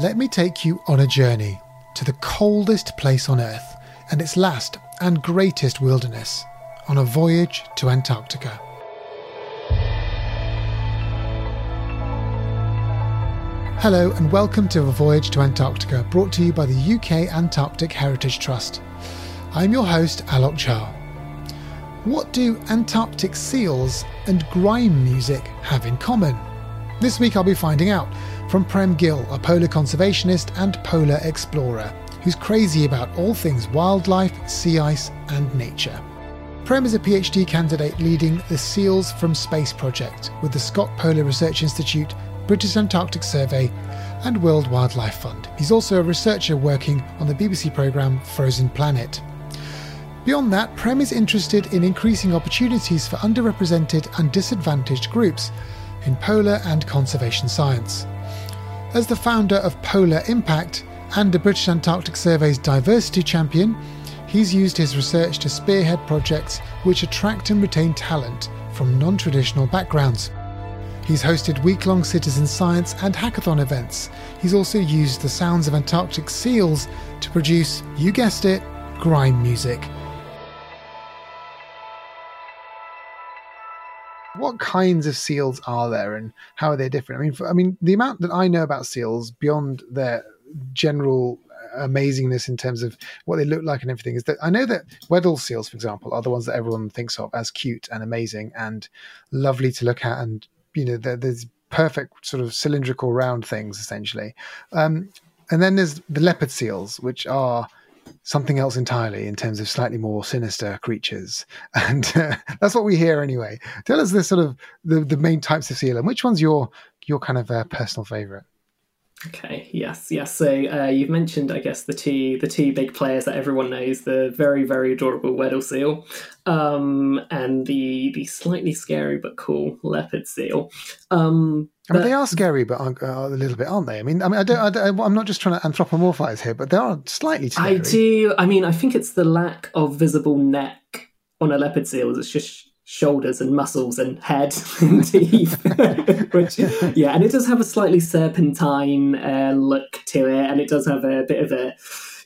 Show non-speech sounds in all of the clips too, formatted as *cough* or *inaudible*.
Let me take you on a journey to the coldest place on Earth and its last and greatest wilderness on a voyage to Antarctica. Hello and welcome to A Voyage to Antarctica, brought to you by the UK Antarctic Heritage Trust. I'm your host, Alok Jha. What do Antarctic seals and grime music have in common? This week I'll be finding out from Prem Gill, a polar conservationist and polar explorer, who's crazy about all things wildlife, sea ice, and nature. Prem is a PhD candidate leading the Seals from Space project with the Scott Polar Research Institute, British Antarctic Survey, and World Wildlife Fund. He's also a researcher working on the BBC programme Frozen Planet. Beyond that, Prem is interested in increasing opportunities for underrepresented and disadvantaged groups in polar and conservation science. As the founder of Polar Impact and the British Antarctic Survey's diversity champion, he's used his research to spearhead projects which attract and retain talent from non traditional backgrounds. He's hosted week long citizen science and hackathon events. He's also used the sounds of Antarctic seals to produce, you guessed it, grime music. What kinds of seals are there, and how are they different? I mean, for, I mean, the amount that I know about seals beyond their general amazingness in terms of what they look like and everything is that I know that Weddell seals, for example, are the ones that everyone thinks of as cute and amazing and lovely to look at, and you know, there's perfect sort of cylindrical round things essentially. Um, and then there's the leopard seals, which are something else entirely in terms of slightly more sinister creatures, *laughs* and uh, that's what we hear anyway. Tell us the sort of the, the main types of seal, and which one's your your kind of uh, personal favorite? Okay. Yes. Yes. So uh, you've mentioned, I guess, the two the two big players that everyone knows: the very very adorable Weddell seal, um, and the the slightly scary but cool leopard seal. Um, I mean, they are scary, but uh, a little bit, aren't they? I mean, I mean, I don't, I am not just trying to anthropomorphize here, but they are slightly scary. I do. I mean, I think it's the lack of visible neck on a leopard seal. It's just shoulders and muscles and head *laughs* and teeth. *laughs* Which, yeah, and it does have a slightly serpentine uh, look to it, and it does have a bit of a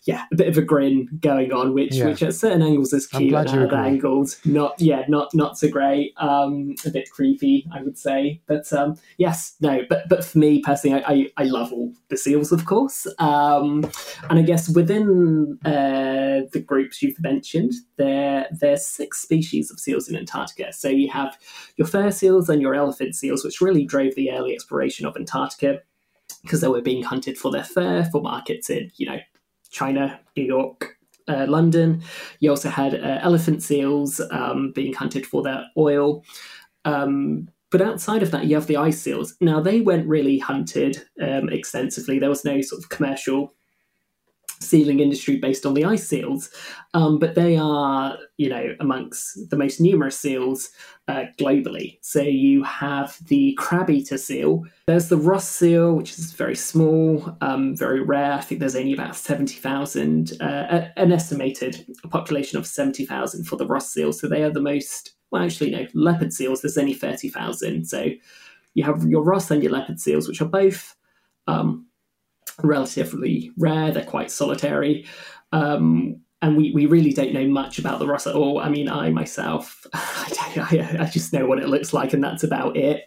yeah, a bit of a grin going on, which Yeah. which at certain angles is cute, and at other angles not yeah, not not so great. Um, a bit creepy, I would say. But um, yes, no, but but for me personally, I, I, I love all the seals, of course. Um, and I guess within uh, the groups you've mentioned, there there's six species of seals in Antarctica. So you have your fur seals and your elephant seals, which really drove the early exploration of Antarctica because they were being hunted for their fur for markets in you know China, New York, uh, London. You also had uh, elephant seals um, being hunted for their oil. Um, but outside of that, you have the ice seals. Now, they weren't really hunted um, extensively. There was no sort of commercial sealing industry based on the ice seals, um, but they are, you know, amongst the most numerous seals uh, globally. So you have the crab eater seal. There's the Ross seal, which is very small, um, very rare. I think there's only about 70,000, uh, an estimated population of 70,000 for the Ross seal. So they are the most, well, actually, no, leopard seals, there's only 30,000. So you have your Ross and your leopard seals, which are both um, relatively rare. They're quite solitary. Um, and we, we really don't know much about the Ross at all. I mean, I myself, *laughs* I, I, just know what it looks like, and that's about it.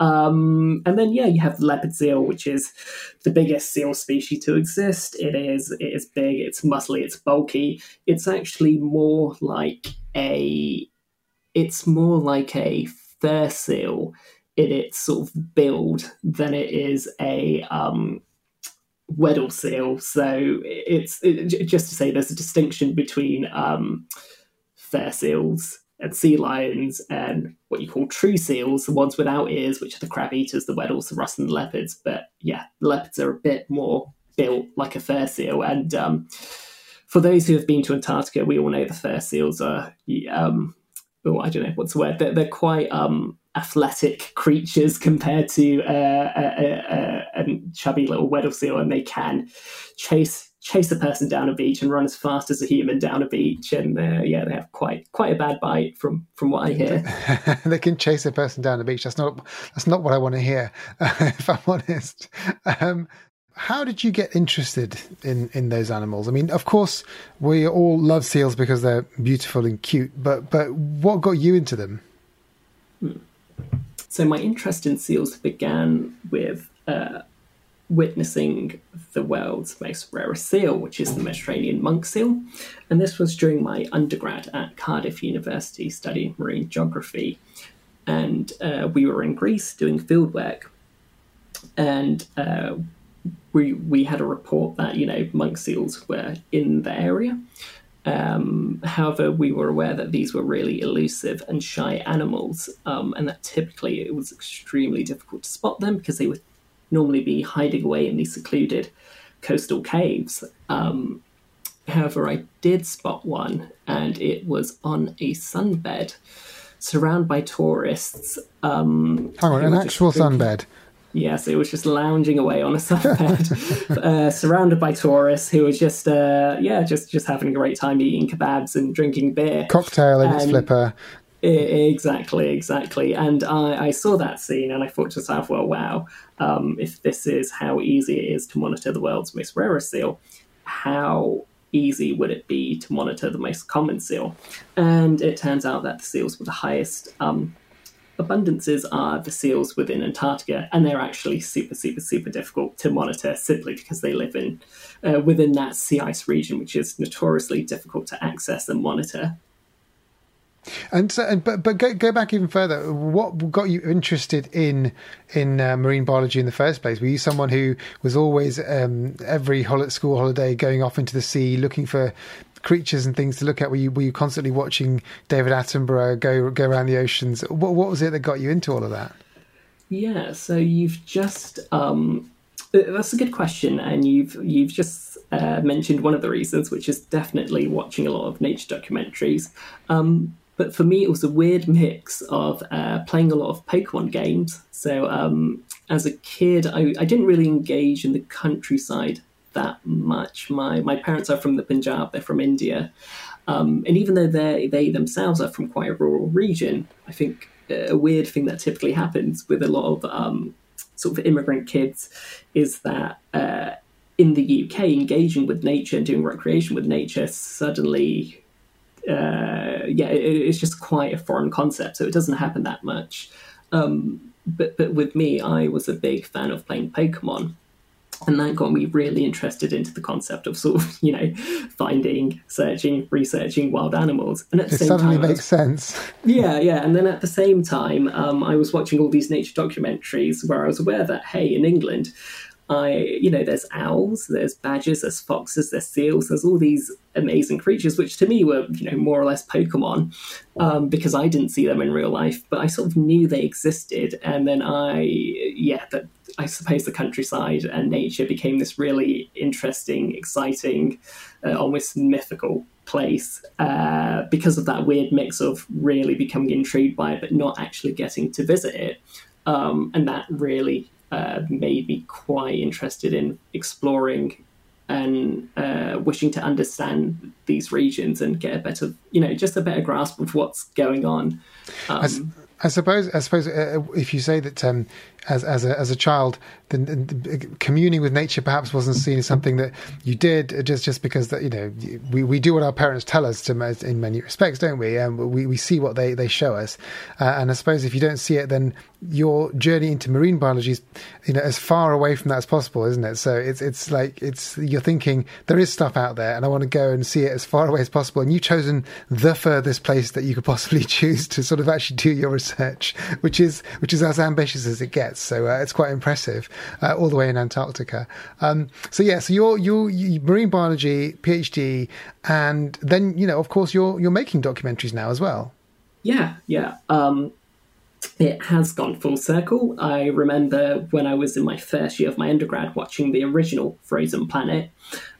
Um, and then, yeah, you have the leopard seal, which is the biggest seal species to exist. It is it is big, it's muscly, it's bulky. It's actually more like a it's more like a fur seal in its sort of build than it is a um, Weddell seal. So it's it, just to say there's a distinction between um, fur seals and sea lions and what you call true seals, the ones without ears, which are the crab eaters, the Weddells, the Ross, and the leopards. But yeah, leopards are a bit more built like a fur seal. And um, for those who have been to Antarctica, we all know the fur seals are, um, oh, I don't know what's the word. They're, they're quite um, athletic creatures compared to uh, a, a, a, chubby little Weddell seal, and they can chase chase a person down a beach and run as fast as a human down a beach. And uh, yeah, they have quite quite a bad bite from from what I hear. *laughs* they can chase a person down a beach. That's not that's not what I want to hear, *laughs* if I'm honest. Um, how did you get interested in in those animals? I mean, of course, we all love seals because they're beautiful and cute, but but what got you into them? Hmm. So my interest in seals began with uh, witnessing the world's most rarest seal, which is the Mediterranean monk seal. And this was during my undergrad at Cardiff University studying marine geography. And uh, we were in Greece doing fieldwork. And uh, we, we had a report that, you know, monk seals were in the area. Um, however, we were aware that these were really elusive and shy animals, um, and that typically it was extremely difficult to spot them because they would normally be hiding away in these secluded coastal caves. Um, however, I did spot one, and it was on a sunbed surrounded by tourists. Um, Hang on, an actual sunbed. Yes, it was just lounging away on a sunbed, *laughs* uh, surrounded by tourists who were just, uh, yeah, just just having a great time eating kebabs and drinking beer. Cocktail in its flipper. Exactly, exactly. And I, I, saw that scene and I thought to myself, well, wow, um, if this is how easy it is to monitor the world's most rarest seal, how easy would it be to monitor the most common seal? And it turns out that the seals with the highest um, abundances are the seals within Antarctica, and they're actually super, super, super difficult to monitor simply because they live in uh, within that sea ice region, which is notoriously difficult to access and monitor. And so, but but go, go back even further. What got you interested in in uh, marine biology in the first place? Were you someone who was always um, every hol- school holiday going off into the sea looking for creatures and things to look at? Were you were you constantly watching David Attenborough go go around the oceans? What what was it that got you into all of that? Yeah, so you've just um, that's a good question, and you've you've just uh, mentioned one of the reasons, which is definitely watching a lot of nature documentaries. Um, but for me, it was a weird mix of uh, playing a lot of Pokemon games. So um, as a kid, I, I didn't really engage in the countryside that much. My my parents are from the Punjab; they're from India, um, and even though they they themselves are from quite a rural region, I think a weird thing that typically happens with a lot of um, sort of immigrant kids is that. Uh, in the UK, engaging with nature and doing recreation with nature suddenly, uh, yeah, it, it's just quite a foreign concept. So it doesn't happen that much. Um, but but with me, I was a big fan of playing Pokemon, and that got me really interested into the concept of sort of *laughs* you know finding searching researching wild animals. And at the it same suddenly time, makes was, sense. Yeah yeah. And then at the same time um, i was watching all these nature documentaries where i was aware that hey in england I, you know, there's owls, there's badgers, there's foxes, there's seals, there's all these amazing creatures, which to me were, you know, more or less Pokemon, um, because I didn't see them in real life, but I sort of knew they existed. And then I, yeah, that I suppose the countryside and nature became this really interesting, exciting, uh, almost mythical place uh, because of that weird mix of really becoming intrigued by it, but not actually getting to visit it. Um, and that really uh, made me quite interested in exploring and uh, wishing to understand these regions and get a better, you know, just a better grasp of what's going on. Um, I, I, suppose, I suppose, uh, if you say that um, as as a as a child, the, the, communing with nature perhaps wasn't seen as something that you did just just because that you know we, we do what our parents tell us to in many respects, don't we? And we, we see what they, they show us. Uh, and I suppose if you don't see it, then your journey into marine biology is you know as far away from that as possible, isn't it? So it's it's like it's you're thinking there is stuff out there, and I want to go and see it as far *laughs* away as possible. And you've chosen the furthest place that you could possibly *laughs* choose to sort of actually do your research, which is which is as ambitious as it gets. So uh, it's quite impressive, uh, all the way in Antarctica. Um, so yeah, so you're you marine biology PhD, and then you know, of course, you're you're making documentaries now as well. Yeah, yeah. Um, it has gone full circle. I remember when I was in my first year of my undergrad watching the original Frozen Planet.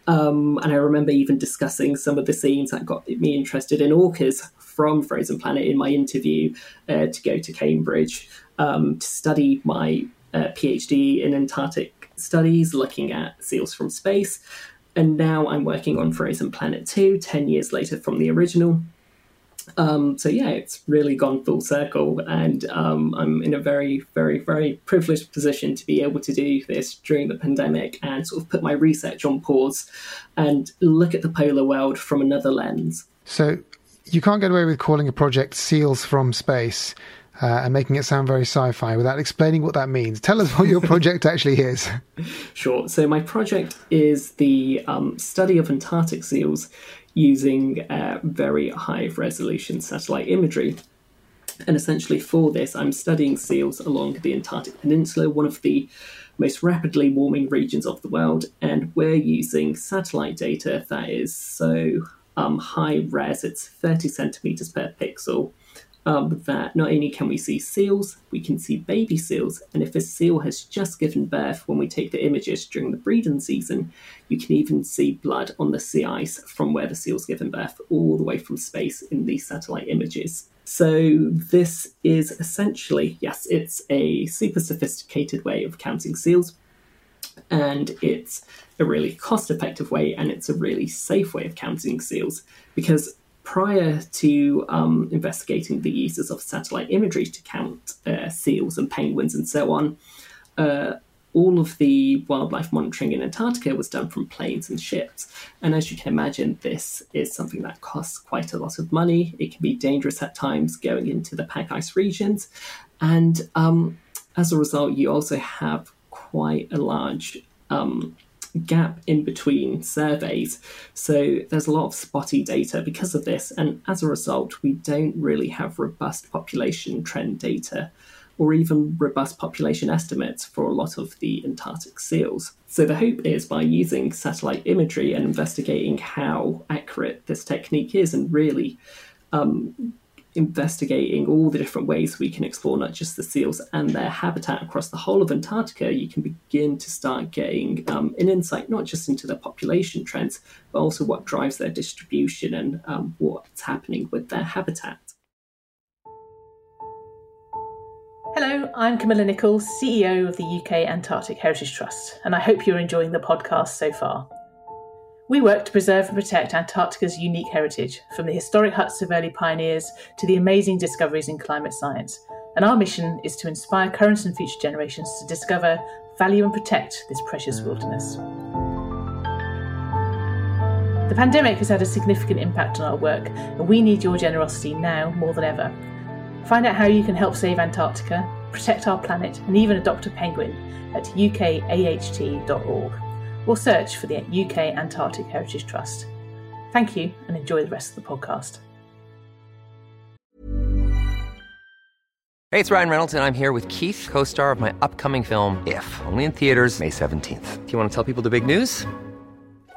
Um, and I remember even discussing some of the scenes that got me interested in orcas from Frozen Planet in my interview uh, to go to Cambridge um, to study my uh, PhD in Antarctic studies, looking at seals from space. And now I'm working on Frozen Planet 2, 10 years later from the original. Um, so yeah, it's really gone full circle, and um, I'm in a very, very, very privileged position to be able to do this during the pandemic and sort of put my research on pause and look at the polar world from another lens. So you can't get away with calling a project "Seals from Space." uh, and making it sound very sci fi without explaining what that means. Tell us what your *laughs* project actually is. Sure. So, my project is the um, study of Antarctic seals using uh, very high resolution satellite imagery. And essentially, for this, I'm studying seals along the Antarctic Peninsula, one of the most rapidly warming regions of the world. And we're using satellite data that is so um, high res, it's 30 centimeters per pixel um, that not only can we see seals, we can see baby seals. And if a seal has just given birth, when we take the images during the breeding season, you can even see blood on the sea ice from where the seal's given birth, all the way from space in these satellite images. So, this is essentially, yes, it's a super sophisticated way of counting seals, and it's a really cost effective way and it's a really safe way of counting seals because prior to um, investigating the uses of satellite imagery to count uh, seals and penguins and so on, uh, all of the wildlife monitoring in Antarctica was done from planes and ships. And as you can imagine, this is something that costs quite a lot of money. It can be dangerous at times going into the pack ice regions. And um, as a result, you also have quite a large um, gap in between surveys. So there's a lot of spotty data because of this. And as a result, we don't really have robust population trend data or even robust population estimates for a lot of the Antarctic seals. So the hope is by using satellite imagery and investigating how accurate this technique is and really um, investigating all the different ways we can explore not just the seals and their habitat across the whole of Antarctica, you can begin to start getting um, an insight not just into their population trends, but also what drives their distribution and um, what's happening with their habitat. Hello, I'm Camilla Nichols, CEO of the UK Antarctic Heritage Trust, and I hope you're enjoying the podcast so far. We work to preserve and protect Antarctica's unique heritage, from the historic huts of early pioneers to the amazing discoveries in climate science. And our mission is to inspire current and future generations to discover, value, and protect this precious wilderness. The pandemic has had a significant impact on our work, and we need your generosity now more than ever. Find out how you can help save Antarctica, protect our planet, and even adopt a penguin at ukaht.org or search for the UK Antarctic Heritage Trust. Thank you and enjoy the rest of the podcast. Hey, it's Ryan Reynolds, and I'm here with Keith, co star of my upcoming film, If, only in theaters, May 17th. Do you want to tell people the big news?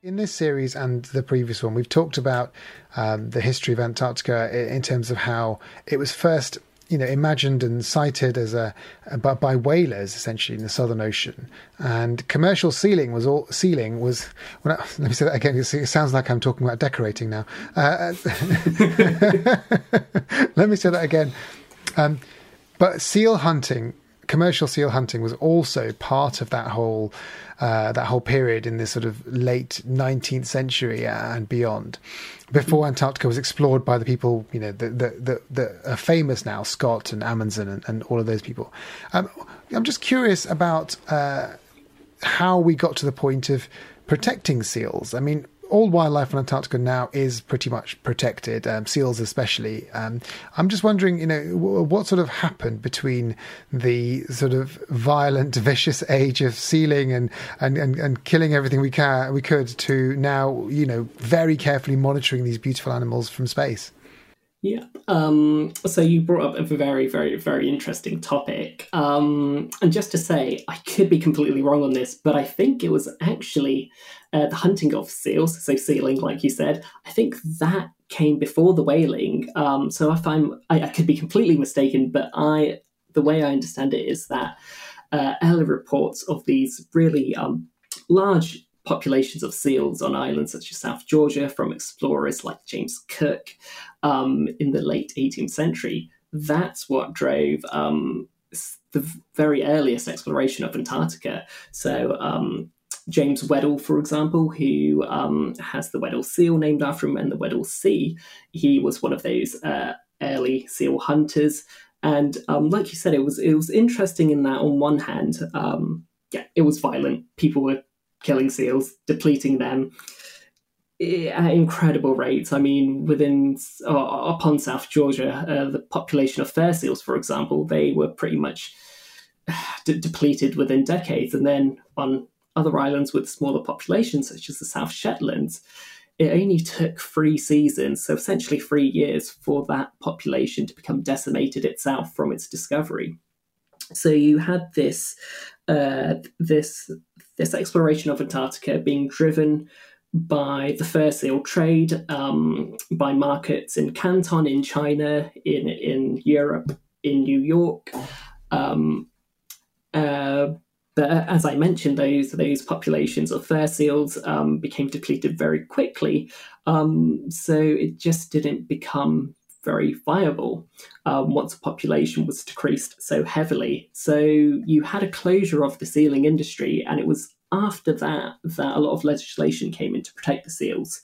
In this series and the previous one, we've talked about um, the history of Antarctica i- in terms of how it was first, you know, imagined and sighted as a by, by whalers essentially in the Southern Ocean, and commercial sealing was all sealing was. I, *laughs* let me say that again. It sounds like I'm talking about decorating now. Uh, *laughs* let me say that again. Um, but seal hunting, commercial seal hunting, was also part of that whole uh, that whole period in this sort of late 19th century and beyond, before Antarctica was explored by the people you know that are famous now, Scott and Amundsen and, and all of those people. Um, I'm just curious about uh, how we got to the point of protecting seals. I mean, all wildlife on Antarctica now is pretty much protected, um, seals especially. Um, I'm just wondering, you know, w- what sort of happened between the sort of violent, *laughs* vicious age of sealing and, and, and, and killing everything we can we could to now, you know, very carefully monitoring these beautiful animals from space. Yeah. Um, so you brought up a very, very, very interesting topic. Um, and just to say, I could be completely wrong on this, but I think it was actually uh, the hunting of seals, so sealing, like you said. I think that came before the whaling. Um, so if I'm, I, I could be completely mistaken, but I, the way I understand it is that uh, early reports of these really um, large populations of seals on islands such as South Georgia from explorers like James Cook um, in the late 18th century. That's what drove um, the very earliest exploration of Antarctica. So, um, James Weddell, for example, who um, has the Weddell seal named after him and the Weddell Sea, he was one of those uh, early seal hunters. And um, like you said, it was it was interesting in that on one hand, um, yeah, it was violent. People were killing seals, depleting them at incredible rates. I mean, within uh, upon South Georgia, uh, the population of fur seals, for example, they were pretty much *sighs* de- depleted within decades. And then on other islands with smaller populations, such as the South Shetlands, it only took three seasons, so essentially three years, for that population to become decimated itself from its discovery. So you had this uh, this this exploration of Antarctica being driven by the fur seal trade, um, by markets in Canton, in China, in in Europe, in New York. Um, uh, but as I mentioned, those those populations of fur seals um, became depleted very quickly, um, so it just didn't become very viable um, once the population was decreased so heavily. So you had a closure of the sealing industry, and it was after that that a lot of legislation came in to protect the seals.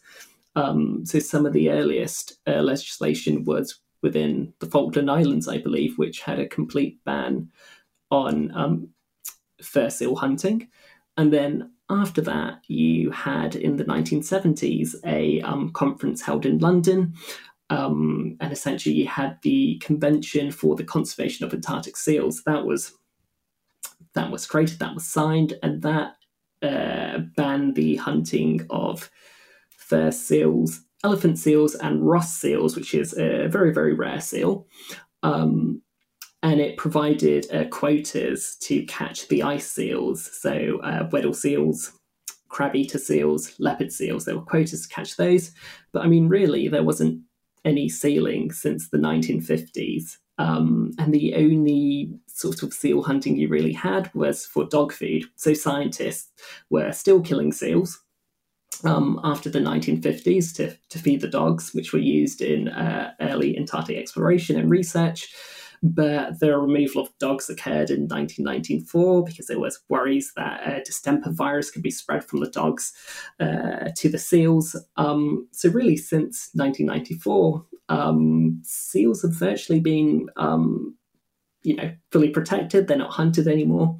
Um, so some of the earliest uh, legislation was within the Falkland Islands, I believe, which had a complete ban on um, fur seal hunting. And then after that, you had in the 1970s a um, conference held in London. Um, and essentially, you had the Convention for the Conservation of Antarctic Seals. That was that was created, that was signed, and that uh, banned the hunting of fur seals, elephant seals, and Ross seals, which is a very very rare seal. Um, and it provided uh, quotas to catch the ice seals, so uh, Weddell seals, crab eater seals, leopard seals. There were quotas to catch those, but I mean, really, there wasn't any sealing since the 1950s. Um, and the only sort of seal hunting you really had was for dog food. So scientists were still killing seals um, after the 1950s to, to feed the dogs, which were used in uh, early Antarctic exploration and research. But the removal of dogs occurred in 1994 because there was worries that a distemper virus could be spread from the dogs uh, to the seals. Um, so really, since 1994, um, seals have virtually been, um, you know, fully protected. They're not hunted anymore,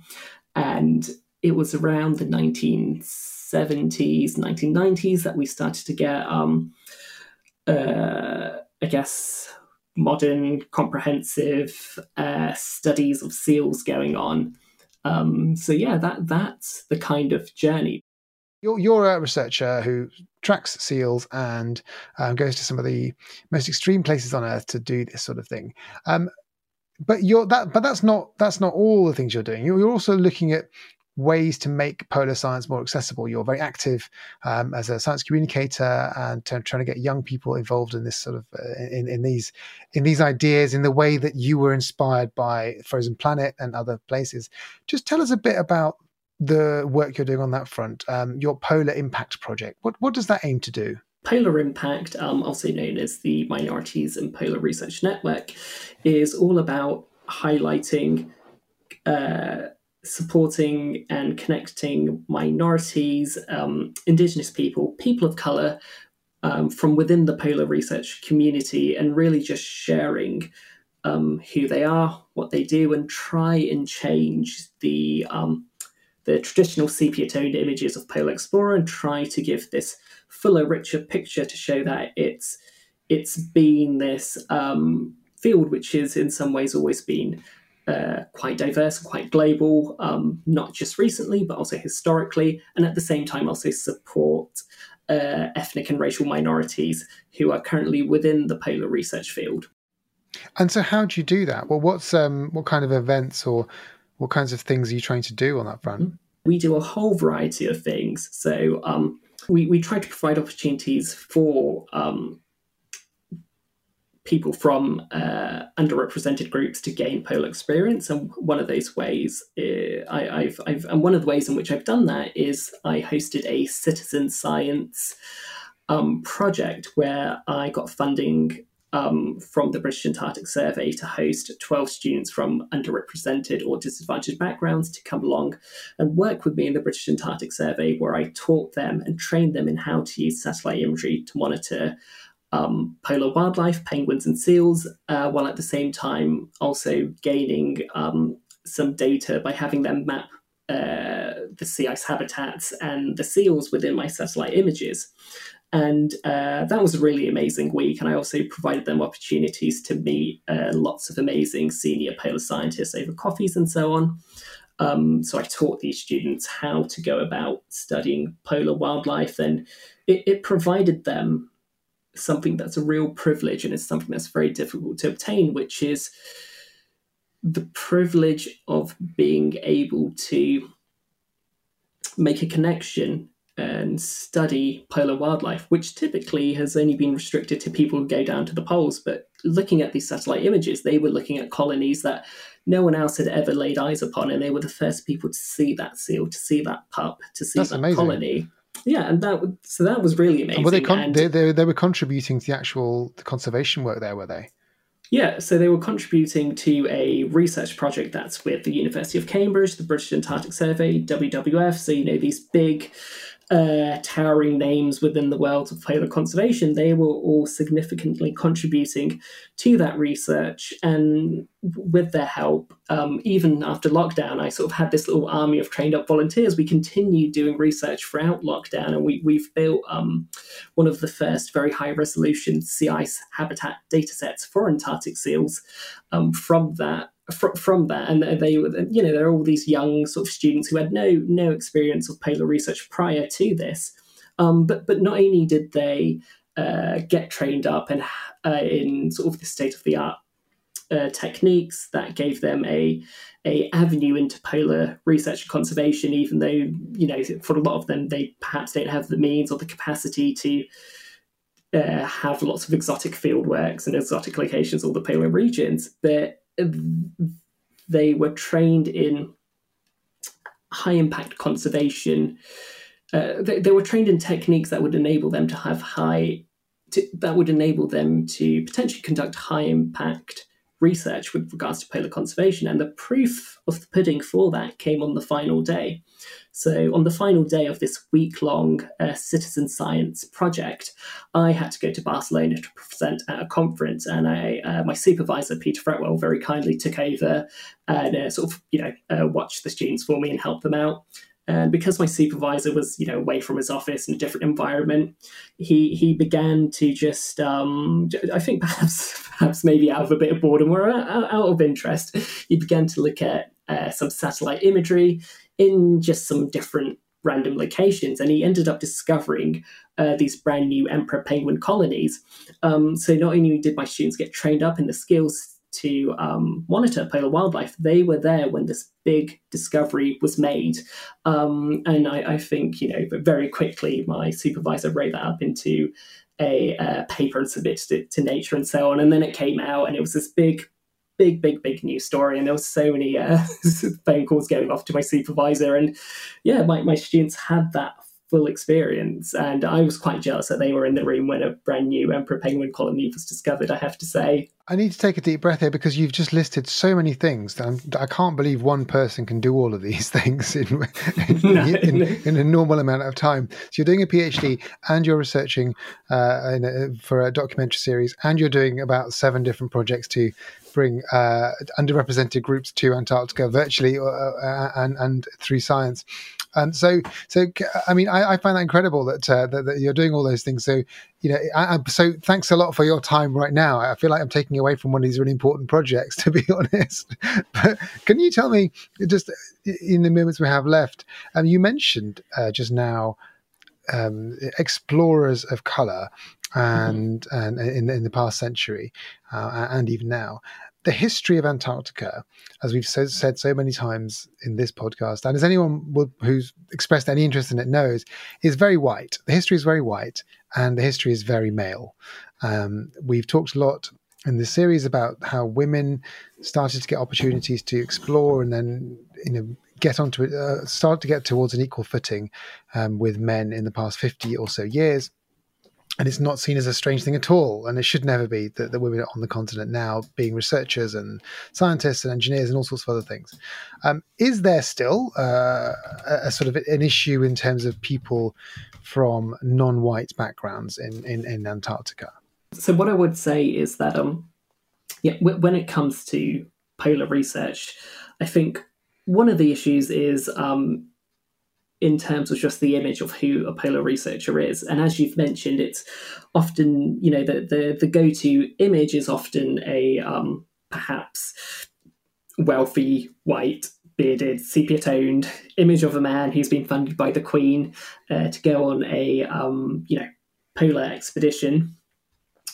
and it was around the 1970s, 1990s that we started to get, um, uh, I guess, modern, comprehensive uh, studies of seals going on. Um, so yeah, that that's the kind of journey. You're, you're a researcher who tracks seals and um, goes to some of the most extreme places on Earth to do this sort of thing. Um, but you're that, but that's not that's not all the things you're doing. You're, you're also looking at ways to make polar science more accessible. You're very active um, as a science communicator and t- trying to get young people involved in this sort of uh, in, in these in these ideas in the way that you were inspired by Frozen Planet and other places. Just tell us a bit about the work you're doing on that front. Um, your Polar Impact project. What what does that aim to do? Polar Impact, um, also known as the Minorities in Polar Research Network, is all about highlighting. Uh, supporting and connecting minorities, um, Indigenous people, people of colour um, from within the polar research community, and really just sharing um, who they are, what they do, and try and change the um, the traditional sepia toned images of polar explorer, and try to give this fuller, richer picture to show that it's it's been this um, field which is in some ways always been uh, quite diverse, quite global, um, not just recently, but also historically, and at the same time also support uh, ethnic and racial minorities who are currently within the polar research field. And so, how do you do that? Well, what's um, what kind of events or what kinds of things are you trying to do on that front? Mm-hmm. We do a whole variety of things. So, um, we, we try to provide opportunities for um, people from uh, underrepresented groups to gain polar experience. And one of those ways, uh, I, have I've, and one of the ways in which I've done that is I hosted a citizen science um, project where I got funding um, from the British Antarctic Survey to host 12 students from underrepresented or disadvantaged backgrounds to come along and work with me in the British Antarctic Survey, where I taught them and trained them in how to use satellite imagery to monitor um, polar wildlife, penguins and seals, uh, while at the same time also gaining um, some data by having them map uh, the sea ice habitats and the seals within my satellite images. And uh, that was a really amazing week. And I also provided them opportunities to meet uh, lots of amazing senior polar scientists over coffees and so on. Um, so I taught these students how to go about studying polar wildlife, and it, it provided them something that's a real privilege and it's something that's very difficult to obtain, which is the privilege of being able to make a connection and study polar wildlife, which typically has only been restricted to people who go down to the poles. But looking at these satellite images, they were looking at colonies that no one else had ever laid eyes upon, and they were the first people to see that seal, to see that pup, to see That's that amazing. colony yeah, and that so that was really amazing. And were they, con- and, they, they, they were contributing to the actual the conservation work there, were they? Yeah, so they were contributing to a research project that's with the University of Cambridge, the British Antarctic Survey, WWF. So you know these big uh, towering names within the world of polar conservation, they were all significantly contributing to that research. And with their help, um, even after lockdown, I sort of had this little army of trained up volunteers. We continued doing research throughout lockdown, and we, we've built um, one of the first very high resolution sea ice habitat data sets for Antarctic seals um, from that from, from that and they were you know there are all these young sort of students who had no no experience of polar research prior to this. Um, but but not only did they uh, get trained up and uh, in sort of the state of the art uh, techniques that gave them a a avenue into polar research and conservation even though you know for a lot of them they perhaps don't have the means or the capacity to uh, have lots of exotic fieldworks and exotic locations, all the polar regions, but they were trained in high impact conservation. Uh, they, they, were trained in techniques that would enable them to have high, to, that would enable them to potentially conduct high impact research with regards to polar conservation. And the proof of the pudding for that came on the final day. So, on the final day of this week long uh, citizen science project, I had to go to Barcelona to present at a conference, and I, uh, my supervisor, Peter Fretwell, very kindly took over and uh, sort of, you know, uh, watched the students for me and helped them out. And because my supervisor was, you know, away from his office in a different environment, he he began to just, um, I think perhaps *laughs* perhaps maybe out of a bit of boredom or out, out of interest, he began to look at uh, some satellite imagery in just some different random locations, and he ended up discovering uh, these brand new emperor penguin colonies. Um, so not only did my students get trained up in the skills to um, monitor polar wildlife, they were there when this big discovery was made. Um, and I, I, think, you know, very quickly, my supervisor wrote that up into a, a paper and submitted it to Nature and so on. And then it came out, and it was this big big, big, big news story. And there was so many uh, *laughs* phone calls going off to my supervisor. And yeah, my, my students had that full experience. And I was quite jealous that they were in the room when a brand new emperor penguin colony was discovered, I have to say. I need to take a deep breath here because you've just listed so many things. I'm, I can not believe one person can do all of these *laughs* things in, in, *laughs* no, in, in, a normal amount of time. So you're doing a PhD and you're researching uh, a, for a documentary series, and you're doing about seven different projects to bring uh, underrepresented groups to Antarctica virtually uh, uh, and, and through science. And so, so I mean, I, I find that incredible that, uh, that, that you're doing all those things. So, you know, I, so thanks a lot for your time right now. I feel like I'm taking away from one of these really important projects, *laughs* to be honest. But can you tell me, just in the moments we have left, um, you mentioned uh, just now um, explorers of color and mm-hmm. and in, in the past century uh, and even now the history of Antarctica, as we've so, said so many times in this podcast, and as anyone will, who's expressed any interest in it knows, is very white. The history is very white, and the history is very male. Um, we've talked a lot in the series about how women started to get opportunities to explore, and then you know get onto it, uh, start to get towards an equal footing um, with men in the past fifty or so years and it's not seen as a strange thing at all. And it should never be that, that women on the continent now being researchers and scientists and engineers and all sorts of other things. Um, is there still uh, a, a, sort of an issue in terms of people from non-white backgrounds in, in, in Antarctica? So what I would say is that um, yeah, w- when it comes to polar research, I think one of the issues is um, in terms of just the image of who a polar researcher is. And as you've mentioned, it's often, you know, the the, the go to image is often a um, perhaps wealthy, white, bearded, sepia toned image of a man who's been funded by the Queen uh, to go on a, um, you know, polar expedition.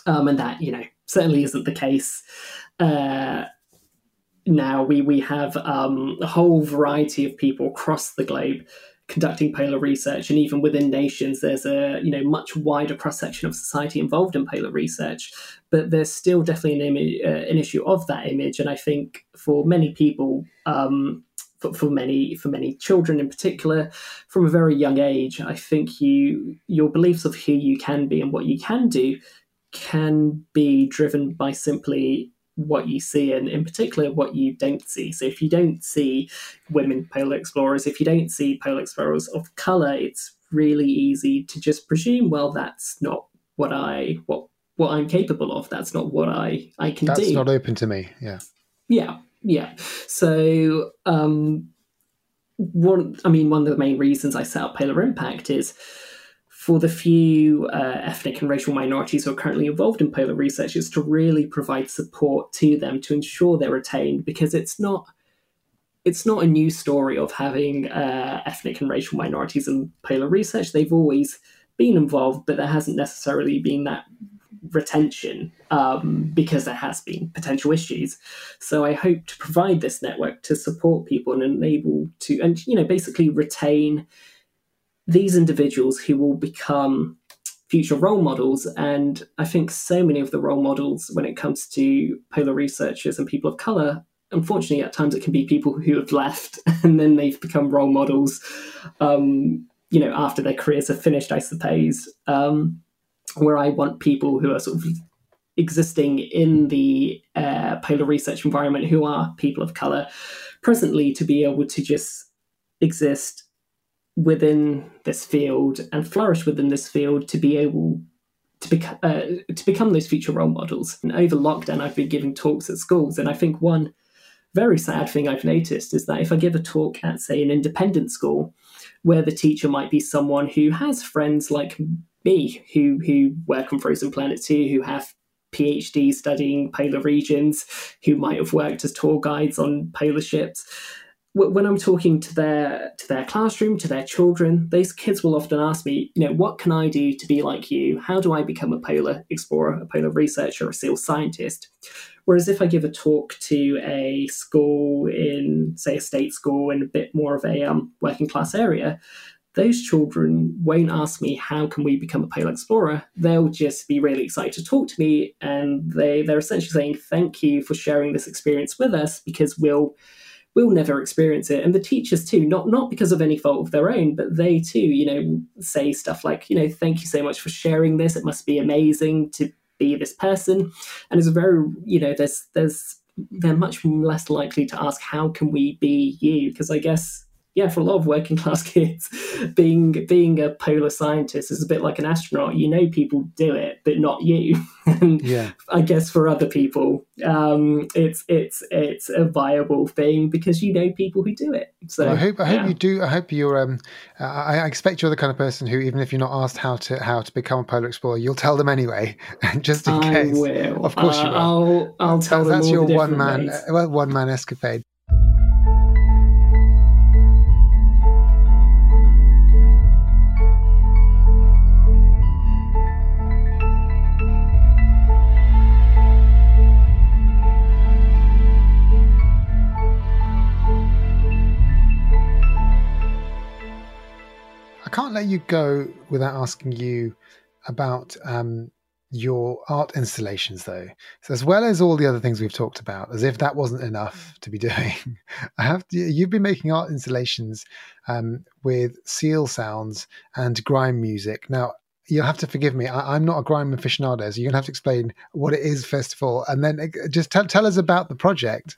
Um, and that, you know, certainly isn't the case. Uh, now we we have um, a whole variety of people across the globe conducting polar research and even within nations there's a you know much wider cross section of society involved in polar research. But there's still definitely an, image, uh, an issue of that image and i think for many people um, for, for many for many children in particular from a very young age i think you your beliefs of who you can be and what you can do can be driven by simply what you see and in particular what you don't see. So if you don't see women polar explorers if you don't see polar explorers of color it's really easy to just presume well that's not what i what what i'm capable of. That's not what i i can that's do. that's not open to me yeah. Yeah yeah. So um one i mean one of the main reasons i set up polar impact is for the few uh, ethnic and racial minorities who are currently involved in polar research is to really provide support to them to ensure they're retained because it's not it's not a new story of having uh, ethnic and racial minorities in polar research. They've always been involved but there hasn't necessarily been that retention um, because there has been potential issues. So i hope to provide this network to support people and enable to and you know basically retain these individuals who will become future role models. And I think so many of the role models, when it comes to polar researchers and people of color, unfortunately, at times it can be people who have left *laughs* and then they've become role models, um, you know, after their careers are finished, I suppose. Um, where I want people who are sort of existing in the uh, polar research environment who are people of color presently to be able to just exist within this field and flourish within this field to be able to, bec- uh, to become those future role models. And over lockdown, I've been giving talks at schools, and I think one very sad thing I've noticed is that if I give a talk at, say, an independent school, where the teacher might be someone who has friends like me who who work on Frozen Planet 2, who have PhD studying polar regions, who might have worked as tour guides on polar ships. When I'm talking to their to their classroom, to their children, those kids will often ask me, you know, what can I do to be like you? How do I become a polar explorer, a polar researcher, a seal scientist? Whereas if I give a talk to a school in, say, a state school in a bit more of a um, working class area, those children won't ask me how can we become a polar explorer they'll just be really excited to talk to me and they they're essentially saying thank you for sharing this experience with us because we'll we'll never experience it. And the teachers too not not because of any fault of their own but they too you know say stuff like you know thank you so much for sharing this. It must be amazing to be this person. And it's a very you know there's there's they're much less likely to ask how can we be you? Because i guess yeah, for a lot of working *laughs* class kids, being being a polar scientist is a bit like an astronaut. You know, people do it, but not you. *laughs* and yeah. I guess for other people, um, it's it's it's a viable thing because you know people who do it. So well, I hope I yeah. hope you do. I hope you're. Um, I, I, expect you're the kind of person who, even if you're not asked how to how to become a polar explorer, you'll tell them anyway, *laughs* just in I case. Will. Of course, uh, you will. I'll I'll tell that's, them. That's your one man. Ways. Well, one man escapade. Can't let you go without asking you about um, your art installations, though. So, as well as all the other things we've talked about, as if that wasn't enough to be *laughs* doing, I have to, you've been making art installations um, with seal sounds and grime music. Now, you'll have to forgive me. I, am not a grime aficionado, so you're gonna have to explain what it is first of all, and then uh, just tell tell us about the project.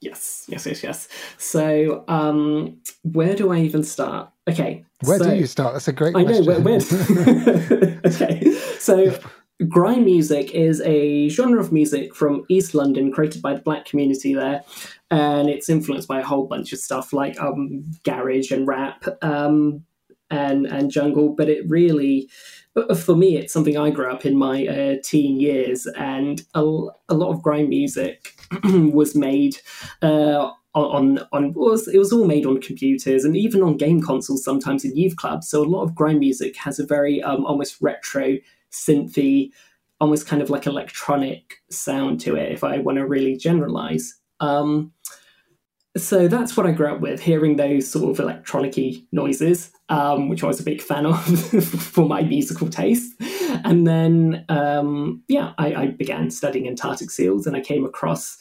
Yes, yes, yes, yes. So, um, where do I even start? Okay. Where so, do you start? That's a great I question. know, where, where *laughs* Okay. So, grime music is a genre of music from East London created by the black community there. And it's influenced by a whole bunch of stuff like um, garage and rap um, and, and jungle. But it really, for me, it's something I grew up in my uh, teen years. And a, a lot of grime music *clears throat* was made uh, on on was it was all made on computers and even on game consoles sometimes in youth clubs. So a lot of grime music has a very um, almost retro synthy, almost kind of like electronic sound to it. If I want to really generalize. Um, so that's what I grew up with, hearing those sort of electronic noises, um, which I was a big fan of *laughs* for my musical taste. And then, um, yeah, I, I, began studying Antarctic seals and I came across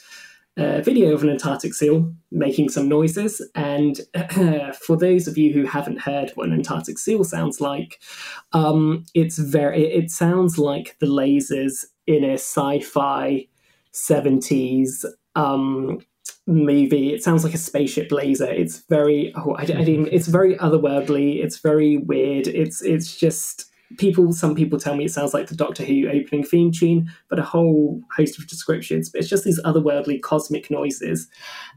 a video of an Antarctic seal making some noises. And *clears throat* for those of you who haven't heard what an Antarctic seal sounds like, um, it's very, it sounds like the lasers in a sci fi 70s um, movie. It sounds like a spaceship laser. It's very, oh, I, I didn't, it's very otherworldly. It's very weird. It's, it's just, people, some people tell me it sounds like the Doctor Who opening theme tune, but a whole host of descriptions. But it's just these otherworldly cosmic noises.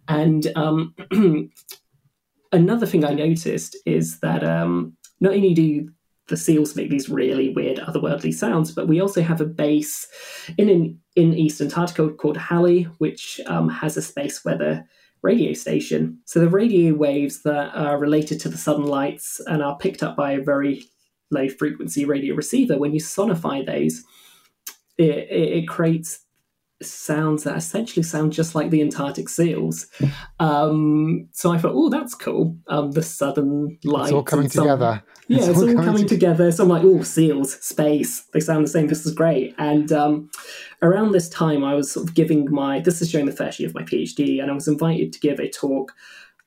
And um, *clears throat* another thing I noticed is that um, not only do the seals make these really weird otherworldly sounds, but we also have a base in an, in East Antarctica called Halley, which um, has a space weather radio station. So the radio waves that are related to the southern lights and are picked up by a very low frequency radio receiver, when you sonify those, it, it, it creates sounds that essentially sound just like the Antarctic seals. Um, so I thought, oh, that's cool. Um, the southern lights. It's all coming some, together. Yeah, it's, It's all all coming coming, to- together. So I'm like, oh, seals, space. They sound the same. This is great. And um, around this time, I was sort of giving my. This is during the first year of my PhD, and I was invited to give a talk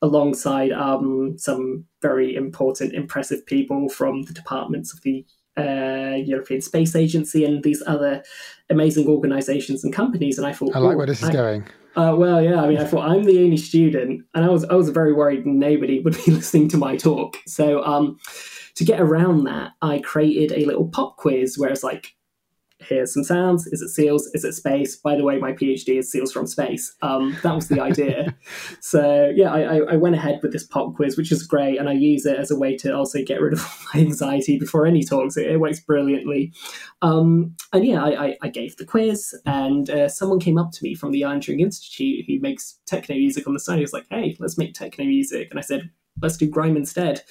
alongside um, some very important, impressive people from the departments of the uh, European Space Agency and these other amazing organizations and companies. And I thought, I like "Oh, where this is I- going. uh, well, yeah. I mean, I thought I'm the only student, and I was I was very worried nobody would be *laughs* listening to my talk. So, um, to get around that, I created a little pop quiz where it's like, here's some sounds. Is it seals? Is it space? By the way, my PhD is seals from space. Um, that was the idea. *laughs* so yeah, I, I, went ahead with this pop quiz, which is great, and I use it as a way to also get rid of *laughs* my anxiety before any talks. It, it works brilliantly. Um, and yeah, I, I, I gave the quiz, and uh, someone came up to me from the Iron Institute who makes techno music on the side. He was like, "Hey, let's make techno music," and I said, "Let's do grime instead."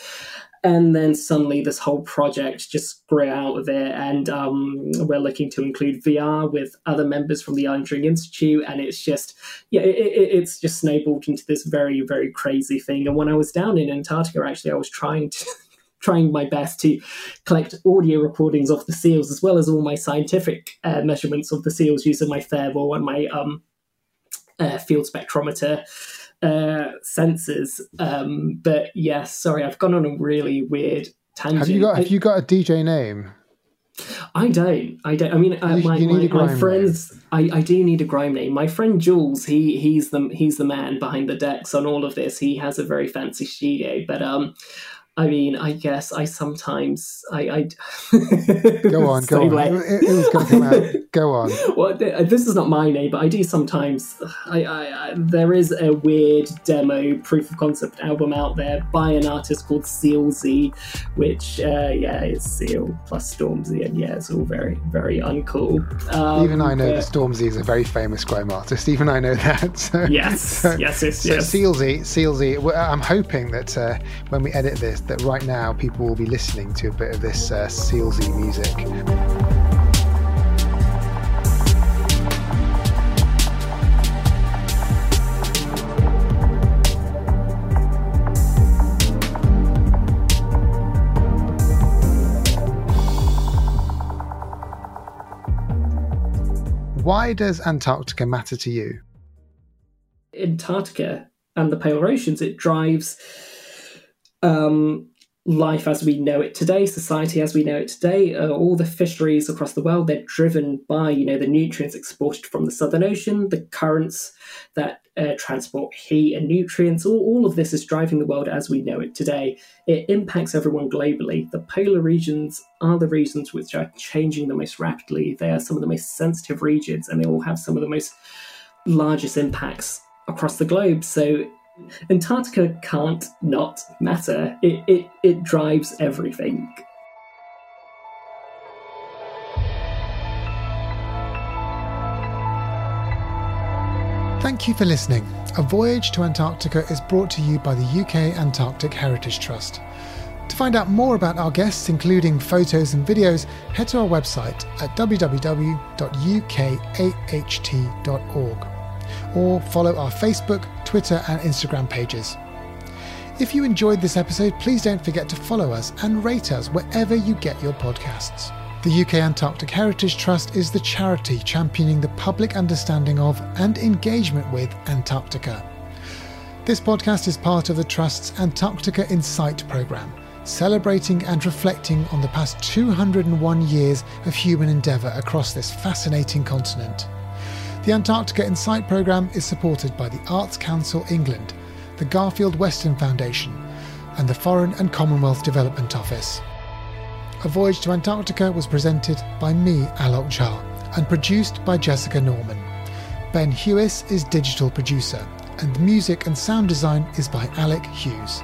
And then suddenly, this whole project just grew out of it, and um, we're looking to include VR with other members from the Alan Turing Institute, and it's just, yeah, it, it, it's just snowballed into this very, very crazy thing. And when I was down in Antarctica, actually, I was trying to *laughs* trying my best to collect audio recordings of the seals as well as all my scientific uh, measurements of the seals using my thermal and my um, uh, field spectrometer uh, sensors. Um, but yes, sorry, I've gone on a really weird tangent. Have you got I- Have you got a DJ name? I don't. I don't. I mean, uh, You- my, you need a my, my friends. I, I do need a grime name. My friend Jules, he he's the he's the man behind the decks on all of this. He has a very fancy studio, but um, I mean, I guess I sometimes I I *laughs* Go on, go on. It, it was going to come out. *laughs* Go on. well, this is not my name, but I do sometimes. I, I, I there is a weird demo proof of concept album out there by an artist called Sealsy, which uh, yeah, is Seal plus Stormzy, and yeah, it's all very very uncool. Um, Even I know but- that Stormzy is a very famous grime artist. Even I know that. So, Yes, *laughs* so- yes, yes, So yes. Sealsy, Sealsy. well, I'm hoping that uh, when we edit this, that right now people will be listening to a bit of this uh, Sealsy music. Why does Antarctica matter to you? Antarctica and the polar oceans, it drives um, life as we know it today, society as we know it today. Uh, all the fisheries across the world, they're driven by you know the nutrients exported from the Southern Ocean, the currents that uh, transport heat and nutrients. All, all of this is driving the world as we know it today. It impacts everyone globally. The polar regions are the regions which are changing the most rapidly. They are some of the most sensitive regions, and they will have some of the most largest impacts across the globe. So Antarctica can't not matter. It it, it drives everything. Thank you for listening. A Voyage to Antarctica is brought to you by the UK Antarctic Heritage Trust. To find out more about our guests, including photos and videos, head to our website at www.ukaht.org or follow our Facebook, Twitter, and Instagram pages. If you enjoyed this episode, please don't forget to follow us and rate us wherever you get your podcasts. The UK Antarctic Heritage Trust is the charity championing the public understanding of and engagement with Antarctica. This podcast is part of the Trust's Antarctica Insight programme, celebrating and reflecting on the past 201 years of human endeavour across this fascinating continent. The Antarctica Insight programme is supported by the Arts Council England, the Garfield Weston Foundation, and the Foreign and Commonwealth Development Office. A Voyage to Antarctica was presented by me, Alok Jha, and produced by Jessica Norman. Ben Hewis is digital producer, and the music and sound design is by Alec Hughes.